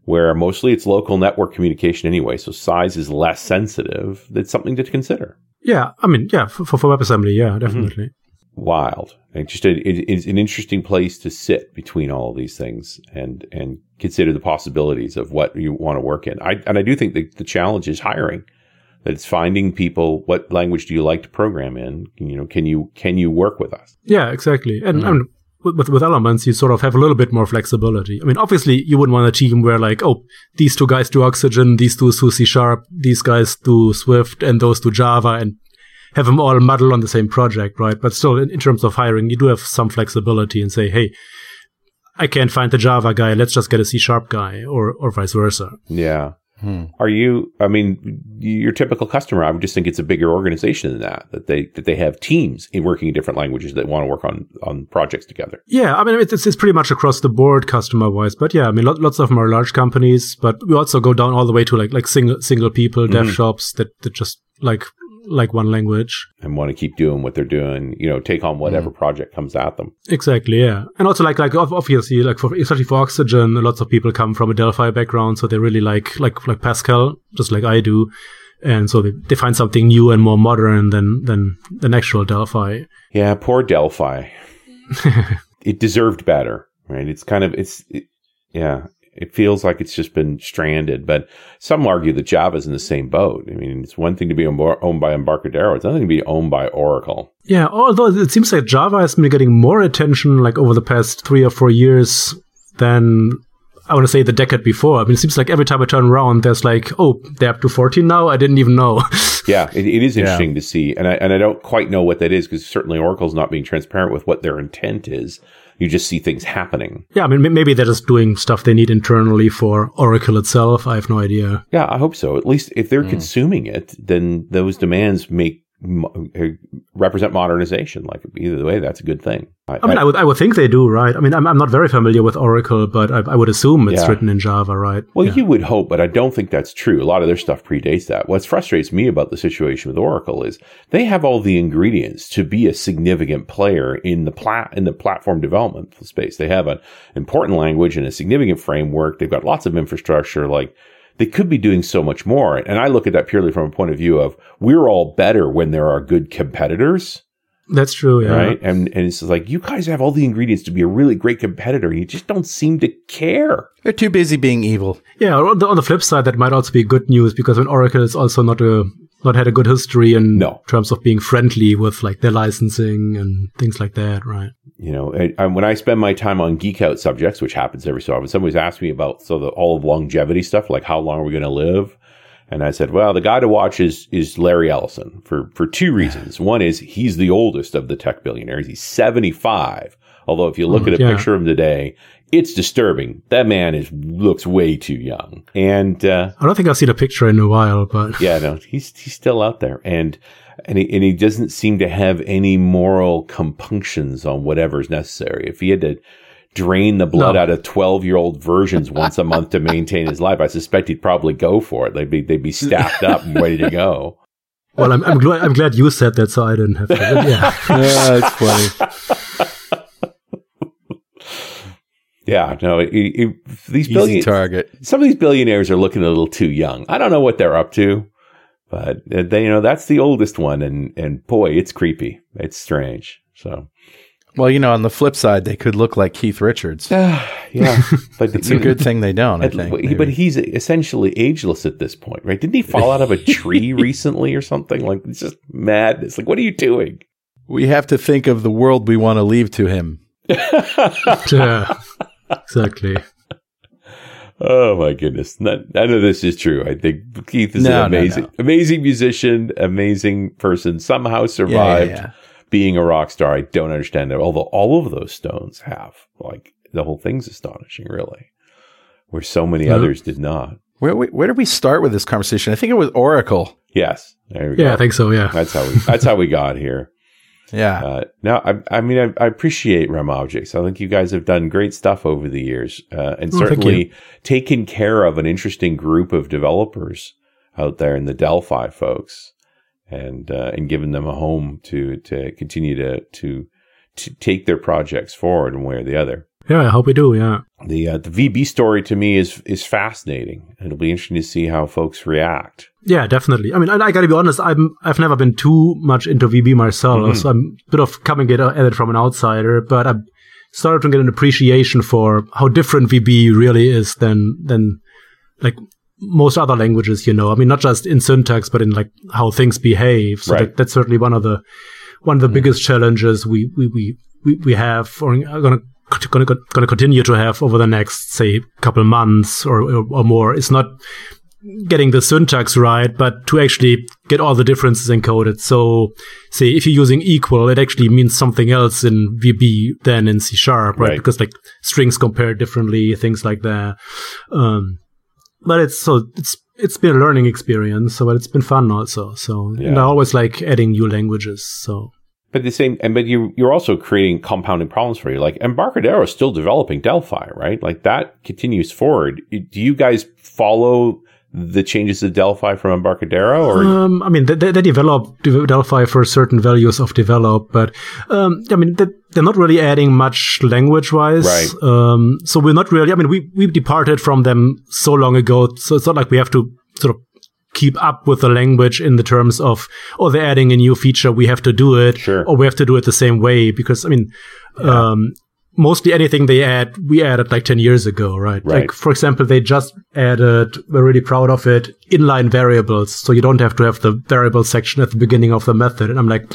B: where mostly it's local network communication anyway, so size is less sensitive. That's something to consider.
C: Yeah, I mean, yeah, for, for WebAssembly, yeah, mm-hmm. definitely.
B: Mm-hmm. Wild, and just a, it, it's an interesting place to sit between all of these things and and consider the possibilities of what you want to work in. I, and I do think that the challenge is hiring. That it's finding people. What language do you like to program in? You know, can you can you work with us?
C: Yeah, exactly. And, and with with elements, you sort of have a little bit more flexibility. I mean, obviously, you wouldn't want a team where like, oh, these two guys do Oxygene, these two do C Sharp, these guys do Swift, and those do Java, and have them all muddle on the same project, right? But still, in, in terms of hiring, you do have some flexibility and say, hey, I can't find the Java guy. Let's just get a C sharp guy or, or vice versa.
B: Yeah. Hmm. Are you, I mean, your typical customer, I would just think it's a bigger organization than that, that they, that they have teams in working in different languages that want to work on, on projects together.
C: Yeah. I mean, it's, it's pretty much across the board customer wise, but yeah, I mean, lots of them are large companies, but we also go down all the way to like, like single, single people, dev mm-hmm. shops that, that just like like one language.
B: And want to keep doing what they're doing you know take on whatever mm. project comes at them.
C: Exactly yeah. And also like like obviously like for especially for Oxygene lots of people come from a delphi background so they really like like like pascal just like i do. And so they, they find something new and more modern than than than actual delphi.
B: Yeah poor delphi. It deserved better right? It's kind of it's it, yeah it feels like it's just been stranded, but some argue that Java's in the same boat. I mean, it's one thing to be owned by Embarcadero; it's another thing to be owned by Oracle.
C: Yeah, although it seems like Java has been getting more attention, like over the past three or four years, than I want to say the decade before. I mean, it seems like every time I turn around, there's like, oh, they're up to 14 now. I didn't even know.
B: yeah, it, it is interesting yeah. to see, and I and I don't quite know what that is because certainly Oracle's not being transparent with what their intent is you just see things happening.
C: Yeah, I mean, maybe they're just doing stuff they need internally for Oracle itself. I have no idea.
B: Yeah, I hope so. At least if they're mm. consuming it, then those demands make Uh, represent modernization. Like either way, that's a good thing.
C: I, I mean, I, I, would I would think they do, right? I mean, I'm, I'm not very familiar with Oracle, but I, I would assume it's yeah. written in Java, right?
B: Well, yeah. you would hope, but I don't think that's true. A lot of their stuff predates that. What frustrates me about the situation with Oracle is they have all the ingredients to be a significant player in the plat in the platform development space. They have an important language and a significant framework. They've got lots of infrastructure, like they could be doing so much more. And I look at that purely from a point of view of we're all better when there are good competitors.
C: That's true, yeah.
B: Right. And and it's like you guys have all the ingredients to be a really great competitor. and You just don't seem to care.
A: They're too busy being evil.
C: Yeah. On the, on the flip side, that might also be good news because when Oracle is also not a not had a good history in no. terms of being friendly with like their licensing and things like that, right?
B: You know, I, when I spend my time on geek out subjects, which happens every so often, somebody's asked me about so the all of longevity stuff, like how long are we going to live? And I said, well, the guy to watch is is Larry Ellison for for two reasons. One is he's the oldest of the tech billionaires. He's 75. Although if you look mm, at a yeah. picture of him today, it's disturbing. That man is looks way too young. And uh,
C: I don't think I've seen a picture in a while, but
B: yeah, no, he's he's still out there, and and he, and he doesn't seem to have any moral compunctions on whatever's necessary. If he had to drain the blood no. out of 12 year old versions once a month to maintain his life, I suspect he'd probably go for it. They'd be, they'd be stacked up and ready to go.
C: Well, I'm, I'm, glad, I'm glad you said that so I didn't have to. Yeah.
A: yeah, that's funny.
B: Yeah, no, it, it, these
A: billion target.
B: Some of these billionaires are looking a little too young. I don't know what they're up to, but uh, they, you know, that's the oldest one, and and boy, it's creepy. It's strange. So,
A: well, you know, on the flip side, they could look like Keith Richards.
B: Uh, yeah,
A: but it's a good thing they don't. I think,
B: maybe. but he's essentially ageless at this point, right? Didn't he fall out of a tree recently or something? Like it's just madness. Like, what are you doing?
A: We have to think of the world we want to leave to him.
C: yeah exactly.
B: Oh my goodness! None, none, of this is true. I think Keith is no, an amazing, no, no. amazing musician, amazing person. Somehow survived yeah, yeah, yeah. being a rock star. I don't understand that. Although all of those stones have, like, the whole thing's astonishing, really. Where so many others did not.
A: Where where did we start with this conversation? I think it was Oracle.
B: Yes,
C: there we go. Yeah, I think so. Yeah,
B: that's how we that's how we got here.
A: Yeah. Uh,
B: now, I, I mean, I, I, appreciate RemObjects. I think you guys have done great stuff over the years, uh, and oh, certainly taken care of an interesting group of developers out there in the Delphi folks, and uh, and given them a home to to continue to to to take their projects forward one way or the other.
C: Yeah, I hope we do. Yeah.
B: The uh, the VB story to me is is fascinating. It'll be interesting to see how folks react.
C: Yeah, definitely. I mean, I, I got to be honest. I'm I've never been too much into VB myself, mm-hmm. so I'm a bit of coming at it from an outsider. But I'm started to get an appreciation for how different VB really is than than like most other languages. You know, I mean, not just in syntax, but in like how things behave. So
B: Right.
C: that, that's certainly one of the one of the biggest challenges we we we we, we have or are gonna. Going to, going to continue to have over the next, say, couple months or, or, or more. It's not getting the syntax right, but to actually get all the differences encoded. So, say if you're using equal, it actually means something else in VB than in C sharp, right?
B: Right.
C: Because like strings compare differently, things like that. Um, but it's so it's it's been a learning experience, so but it's been fun also. So and I always like adding new languages. So
B: But the same, and but you you're also creating compounding problems for you. Like Embarcadero is still developing Delphi, right? Like that continues forward. Do you guys follow the changes to Delphi from Embarcadero, or
C: Um, I mean, they, they develop Delphi for certain values of develop, but um, I mean, they, they're not really adding much language-wise.
B: Right.
C: Um, so we're not really. I mean, we we departed from them so long ago, so it's not like we have to sort of keep up with the language in the terms of, oh, they're adding a new feature, we have to do it,
B: Sure.
C: or we have to do it the same way. Because I mean, um, mostly anything they add, we added like 10 years ago, right?
B: Right.
C: Like, for example, they just added, we're really proud of it, inline variables. So you don't have to have the variable section at the beginning of the method. And I'm like,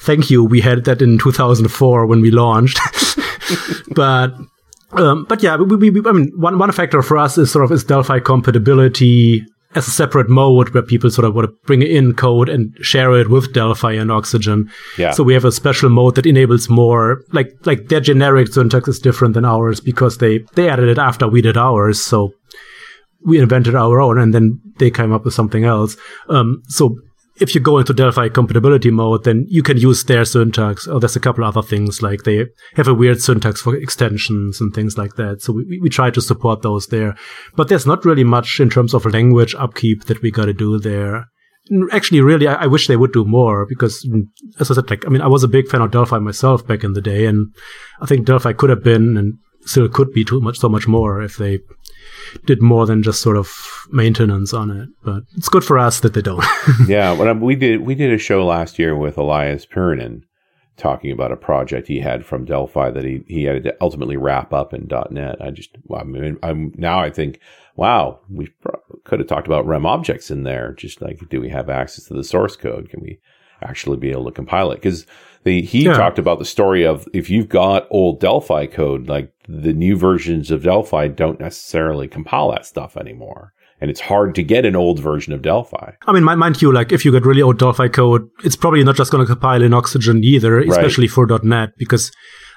C: thank you. We had that in 2004 when we launched. but, um, but yeah, we, we, we, I mean, one, one factor for us is sort of is Delphi compatibility as a separate mode where people sort of want to bring in code and share it with Delphi and Oxygene.
B: Yeah.
C: So we have a special mode that enables more, like, like their generic syntax is different than ours because they, they added it after we did ours. So we invented our own and then they came up with something else. Um, so if you go into Delphi compatibility mode, then you can use their syntax. Oh, there's a couple other things like they have a weird syntax for extensions and things like that. So we, we try to support those there, but there's not really much in terms of language upkeep that we got to do there. Actually, really, I, I wish they would do more because, mm, as I said, like, I mean, I was a big fan of Delphi myself back in the day, and I think Delphi could have been and still could be too much, so much more if they did more than just sort of maintenance on it. But it's good for us that they don't.
B: yeah, when I, we did we did a show last year with Elias Purinen talking about a project he had from Delphi that he, he had to ultimately wrap up in .NET. I just I mean I'm now I think wow we pro- could have talked about RemObjects in there. Just like do we have access to the source code? Can we actually be able to compile it? Because the he
C: Yeah.
B: talked about the story of if you've got old Delphi code, like the new versions of Delphi don't necessarily compile that stuff anymore. And it's hard to get an old version of Delphi.
C: I mean, mind you, like if you get really old Delphi code, it's probably not just going to compile in Oxygene either, especially for .NET, because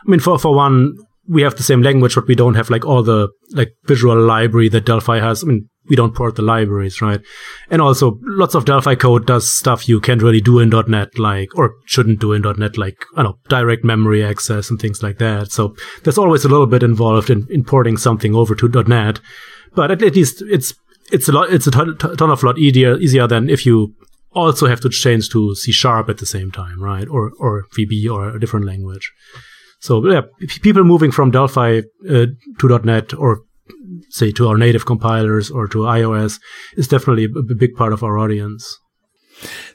C: I mean, for for one, we have the same language, but we don't have like all the like visual library that Delphi has. I mean, we don't port the libraries, right? And also, lots of Delphi code does stuff you can't really do in .NET, like or shouldn't do in .NET, like I don't know, direct memory access and things like that. So there's always a little bit involved in importing something over to .NET, but at, at least it's it's a lot it's a ton, ton of lot easier easier than if you also have to change to C sharp at the same time, right? Or or VB or a different language. So yeah, p- people moving from Delphi uh, to .NET or say to our native compilers or to iOS is definitely a b- big part of our audience.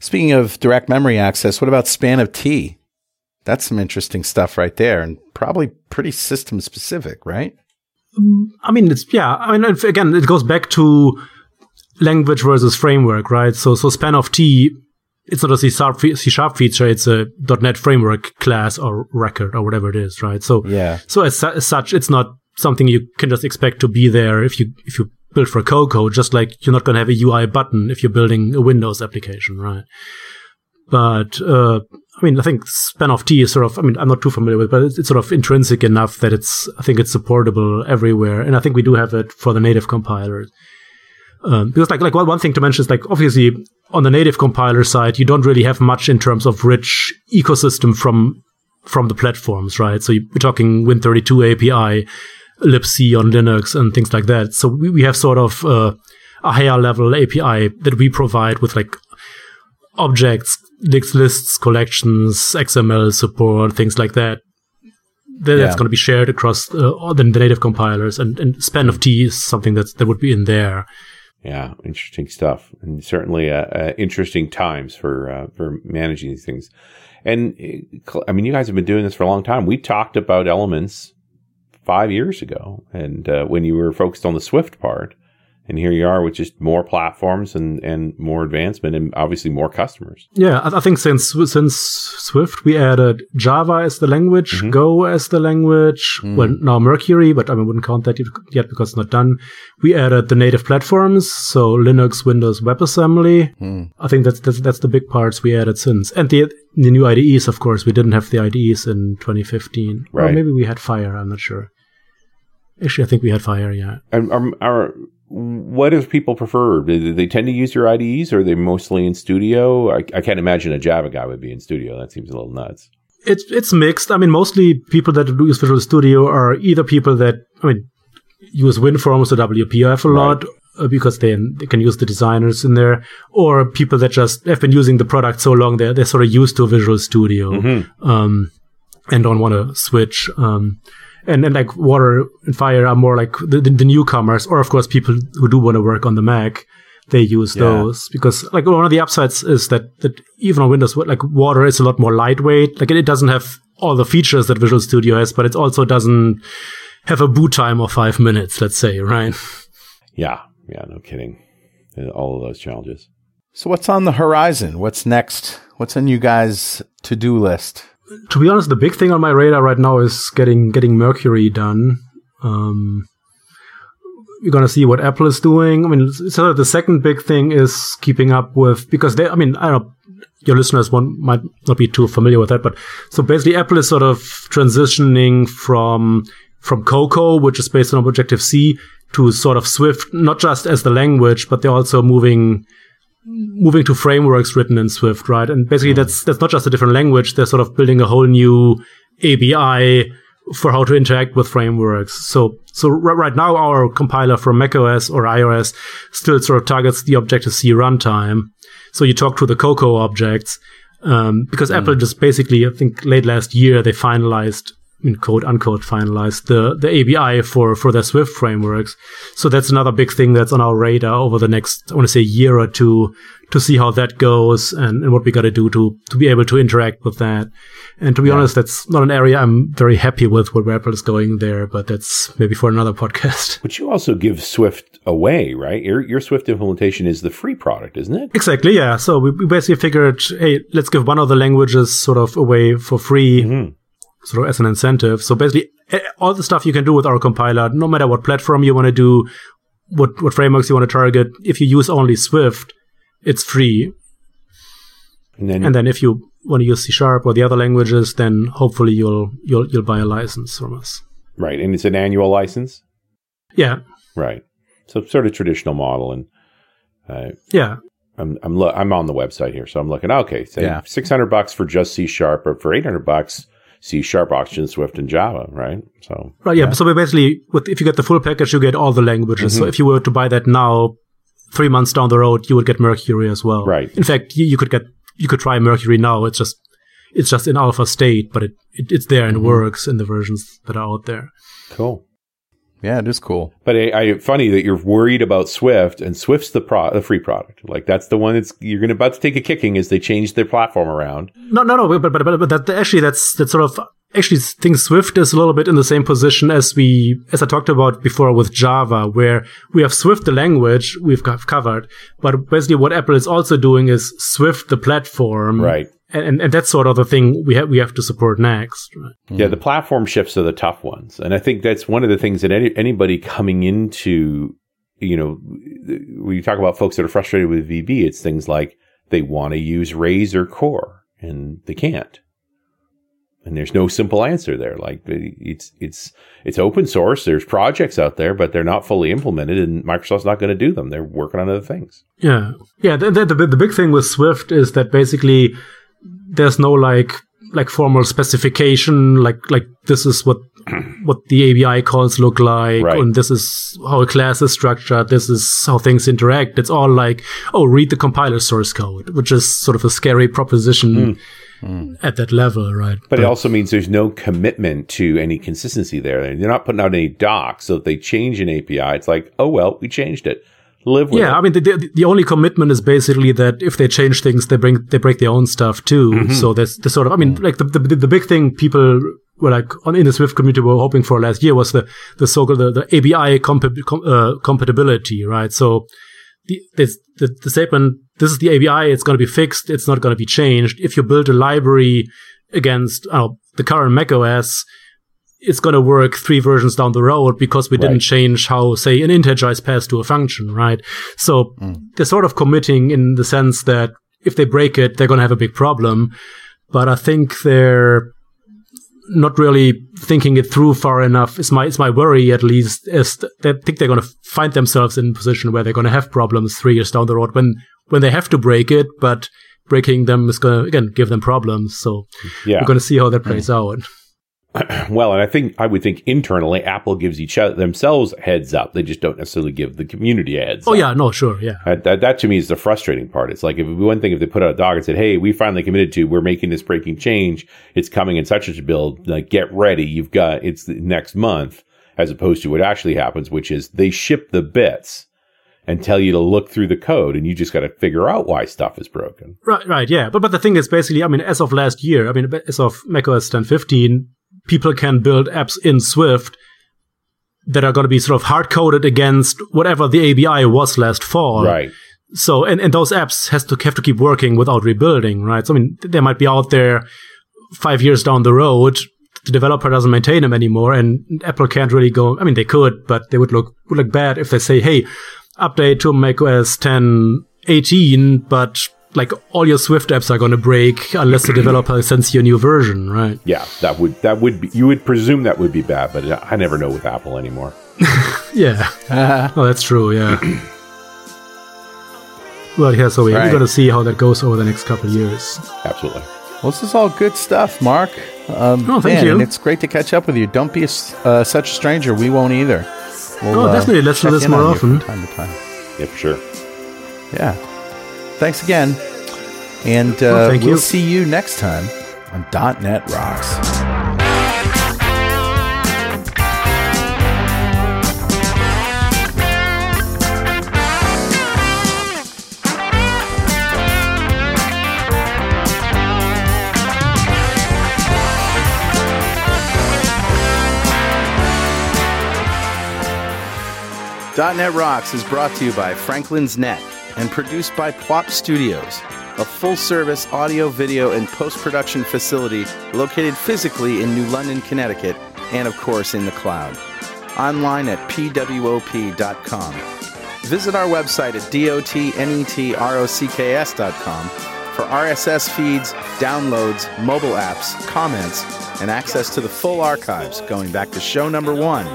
A: Speaking of direct memory access, what about span of T? That's some interesting stuff right there, and probably pretty system specific, right?
C: I mean, it's yeah. I mean, again, it goes back to language versus framework, right? So, so span of T, it's not a C sharp, C sharp feature; it's a .NET framework class or record or whatever it is, right? So,
A: Yeah.
C: so as, su- as such, it's not something you can just expect to be there if you if you build for Cocoa. Just like you're not going to have a UI button if you're building a Windows application, right? But uh, I mean, I think span of T is sort of. I mean, I'm not too familiar with, it, but it's, it's sort of intrinsic enough that it's. I think it's supportable everywhere, and I think we do have it for the native compilers. Um, because like like one one thing to mention is like obviously on the native compiler side, you don't really have much in terms of rich ecosystem from from the platforms, right? So you- we're talking Win32 API, libc on Linux, and things like that. So we, we have sort of uh, a higher level API that we provide with like objects, lists, lists, collections, XML support, things like that. That- That's
A: Yeah.
C: going to be shared across uh, all the, the native compilers, and, and span of T is something that's, that would be in there.
B: Yeah, interesting stuff, and certainly uh, uh, interesting times for uh, for managing these things. And uh, I mean, you guys have been doing this for a long time. We talked about elements five years ago, and uh, when you were focused on the Swift part, and here you are with just more platforms and, and more advancement and obviously more customers.
C: Yeah, I, I think since since Swift we added Java as the language, mm-hmm. Go as the language, mm. well now Mercury, but I mean, wouldn't count that yet because it's not done. We added the native platforms, so Linux, Windows, WebAssembly. Mm. I think that's, that's that's the big parts we added since, and the the new IDEs, of course, we didn't have the IDEs in 2015. Right. Or maybe we had Fire. I'm not sure. Actually, I think we had Fire. Yeah.
B: And our, our what do people prefer? Do they tend to use your IDEs or are they mostly in studio? I, I, can't imagine a Java guy would be in studio. That seems a little nuts.
C: It's it's mixed. I mean, mostly people that do use Visual Studio are either people that I mean use WinForms or WPF a lot right. because they they can use the designers in there, or people that just have been using the product so long they're they're sort of used to Visual Studio mm-hmm. um, and don't want to switch. Um, and and like water and fire are more like the, the, the newcomers, or of course people who do want to work on the Mac. They use yeah. those because like one of the upsides is that that even on Windows, like water is a lot more lightweight. Like it, it doesn't have all the features that Visual Studio has, but it also doesn't have a boot time of five minutes. Let's say, right?
B: Yeah, yeah, no kidding. Uh, all of those challenges.
A: So what's on the horizon? What's next? What's on you guys' to do list?
C: To be honest, the big thing on my radar right now is getting getting Mercury done. Um, we're gonna see what Apple is doing. I mean, so the second big thing is keeping up with because they. I mean, I don't know. Your listeners won't, might not be too familiar with that, but so basically, Apple is sort of transitioning from from Cocoa, which is based on Objective C, to sort of Swift, not just as the language, but they're also moving moving to frameworks written in Swift, right? And basically mm. that's, that's not just a different language. They're sort of building a whole new ABI for how to interact with frameworks. So, so r- right now our compiler for macOS or iOS still sort of targets the Objective-C runtime. So you talk to the Cocoa objects, um, because mm. Apple just basically, I think late last year, they finalized in quote unquote finalized the, the ABI for, for their Swift frameworks. So that's another big thing that's on our radar over the next, I want to say year or two to see how that goes and, and what we got to do to, to be able to interact with that. And to be yeah. honest, that's not an area I'm very happy with where Apple is going there, but that's maybe for another podcast.
B: But you also give Swift away, right? Your, your Swift implementation is the free product, isn't it?
C: Exactly. Yeah. So we, we basically figured, hey, let's give one of the languages sort of away for free. Mm-hmm sort of as an incentive. So basically, all the stuff you can do with our compiler, no matter what platform you want to do, what what frameworks you want to target, if you use only Swift, it's free. And then, and then if you want to use C sharp or the other languages, then hopefully you'll you'll you'll buy a license from us.
B: Right, and it's an annual license.
C: Yeah.
B: Right. So sort of traditional model, and
C: uh, yeah,
B: I'm I'm lo- I'm on the website here, so I'm looking. Okay, say yeah. six hundred bucks for just C sharp, or for eight hundred bucks C Sharp, Oxygene, Swift, and Java, right?
C: So right, yeah. yeah. So basically, with, if you get the full package, you get all the languages. Mm-hmm. So if you were to buy that now, three months down the road, you would get Mercury as well.
B: Right.
C: In fact, you, you could get you could try Mercury now. It's just it's just in alpha state, but it, it it's there and mm-hmm. works in the versions that are out there.
B: Cool.
A: Yeah, it is cool.
B: But I, I, funny that you're worried about Swift, and Swift's the pro, the free product. Like that's the one that's you're going to about to take a kicking as they change their platform around.
C: No, no, no. But but but, but that, actually, that's that's sort of actually think Swift is a little bit in the same position as we as I talked about before with Java, where we have Swift the language we've covered, but basically what Apple is also doing is Swift the platform,
B: right?
C: And, and that's sort of the thing we have we have to support next. Right?
B: Yeah, the platform shifts are the tough ones, and I think that's one of the things that any, anybody coming into, you know, when you talk about folks that are frustrated with VB, it's things like they want to use Razor Core and they can't, and there's no simple answer there. Like it's it's it's open source. There's projects out there, but they're not fully implemented, and Microsoft's not going to do them. They're working on other things.
C: Yeah, yeah. The, the, the big thing with Swift is that basically there's no like like formal specification like like this is what what the ABI calls look like right. and this is how a class is structured this is how things interact it's all like oh read the compiler source code which is sort of a scary proposition mm. Mm. at that level right
B: but, but, it also means there's no commitment to any consistency there they're not putting out any docs so if they change an API it's like oh well we changed it live with
C: yeah,
B: it.
C: I mean, the, the, the only commitment is basically that if they change things, they bring they break their own stuff too.
B: Mm-hmm.
C: So there's the sort of, I mean, like the, the the big thing people were like on in the Swift community were hoping for last year was the the so-called the, the ABI compa- com, uh, compatibility, right? So the, this, the the statement this is the ABI, it's going to be fixed, it's not going to be changed. If you build a library against uh, the current macOS, it's going to work three versions down the road because we didn't change how, say, an integer is passed to a function, right? So mm. they're sort of committing in the sense that if they break it, they're going to have a big problem. But I think they're not really thinking it through far enough. Is my is my worry at least is that they think they're going to find themselves in a position where they're going to have problems three years down the road when when they have to break it, but breaking them is going to again give them problems. So
B: yeah.
C: we're going to see how that plays mm. out.
B: Well, and I think I would think internally, Apple gives each other themselves heads up. They just don't necessarily give the community a heads
C: Oh
B: up.
C: yeah, no, sure, yeah.
B: That, that, that to me is the frustrating part. It's like if one thing if they put out a dog and said, "Hey, we finally committed to we're making this breaking change. It's coming in such and such a build. Like get ready. You've got it's the next month." As opposed to what actually happens, which is they ship the bits and tell you to look through the code, and you just got to figure out why stuff is broken.
C: Right, right, yeah. But but the thing is basically, I mean, as of last year, I mean, as of macOS 10.15, people can build apps in Swift that are going to be sort of hard coded against whatever the ABI was last fall.
B: Right.
C: So, and, and those apps has to have to keep working without rebuilding, right? So, I mean, they might be out there five years down the road. The developer doesn't maintain them anymore, and Apple can't really go. I mean, they could, but they would look would look bad if they say, "Hey, update to macOS 10.18," but like all your Swift apps are going to break unless the developer sends you a new version, right?
B: Yeah, that would that would be you would presume that would be bad, but I never know with Apple anymore.
C: Yeah. oh, that's true. Yeah. well, yeah. So we-
A: Right.
C: we're going to see how that goes over the next couple of years.
B: Absolutely.
A: Well, this is all good stuff, Marc. Um,
C: Oh, thank
A: man,
C: you.
A: And it's great to catch up with you. Don't be a s uh, such a stranger. We won't either. We'll,
C: Oh, definitely. Let's do this more often.
A: From time to time.
B: Yeah, for sure.
A: Yeah. Thanks again. And uh,
C: thank
A: we'll
C: you.
A: see you next time on .NET Rocks. .NET Rocks is brought to you by Franklins.Net and produced by Pwop Studios, a full-service audio, video, and post-production facility located physically in New London, Connecticut, and of course in the cloud. Online at pwop.com. Visit our website at dotnetrocks.com for RSS feeds, downloads, mobile apps, comments, and access to the full archives going back to show number one,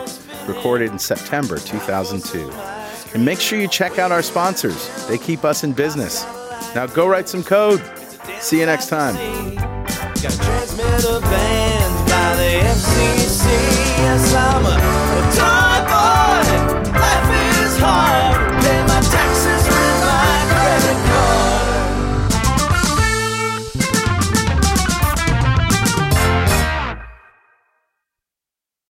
A: recorded in September 2002. And make sure you check out our sponsors, they keep us in business. Now go write some code. See you next time.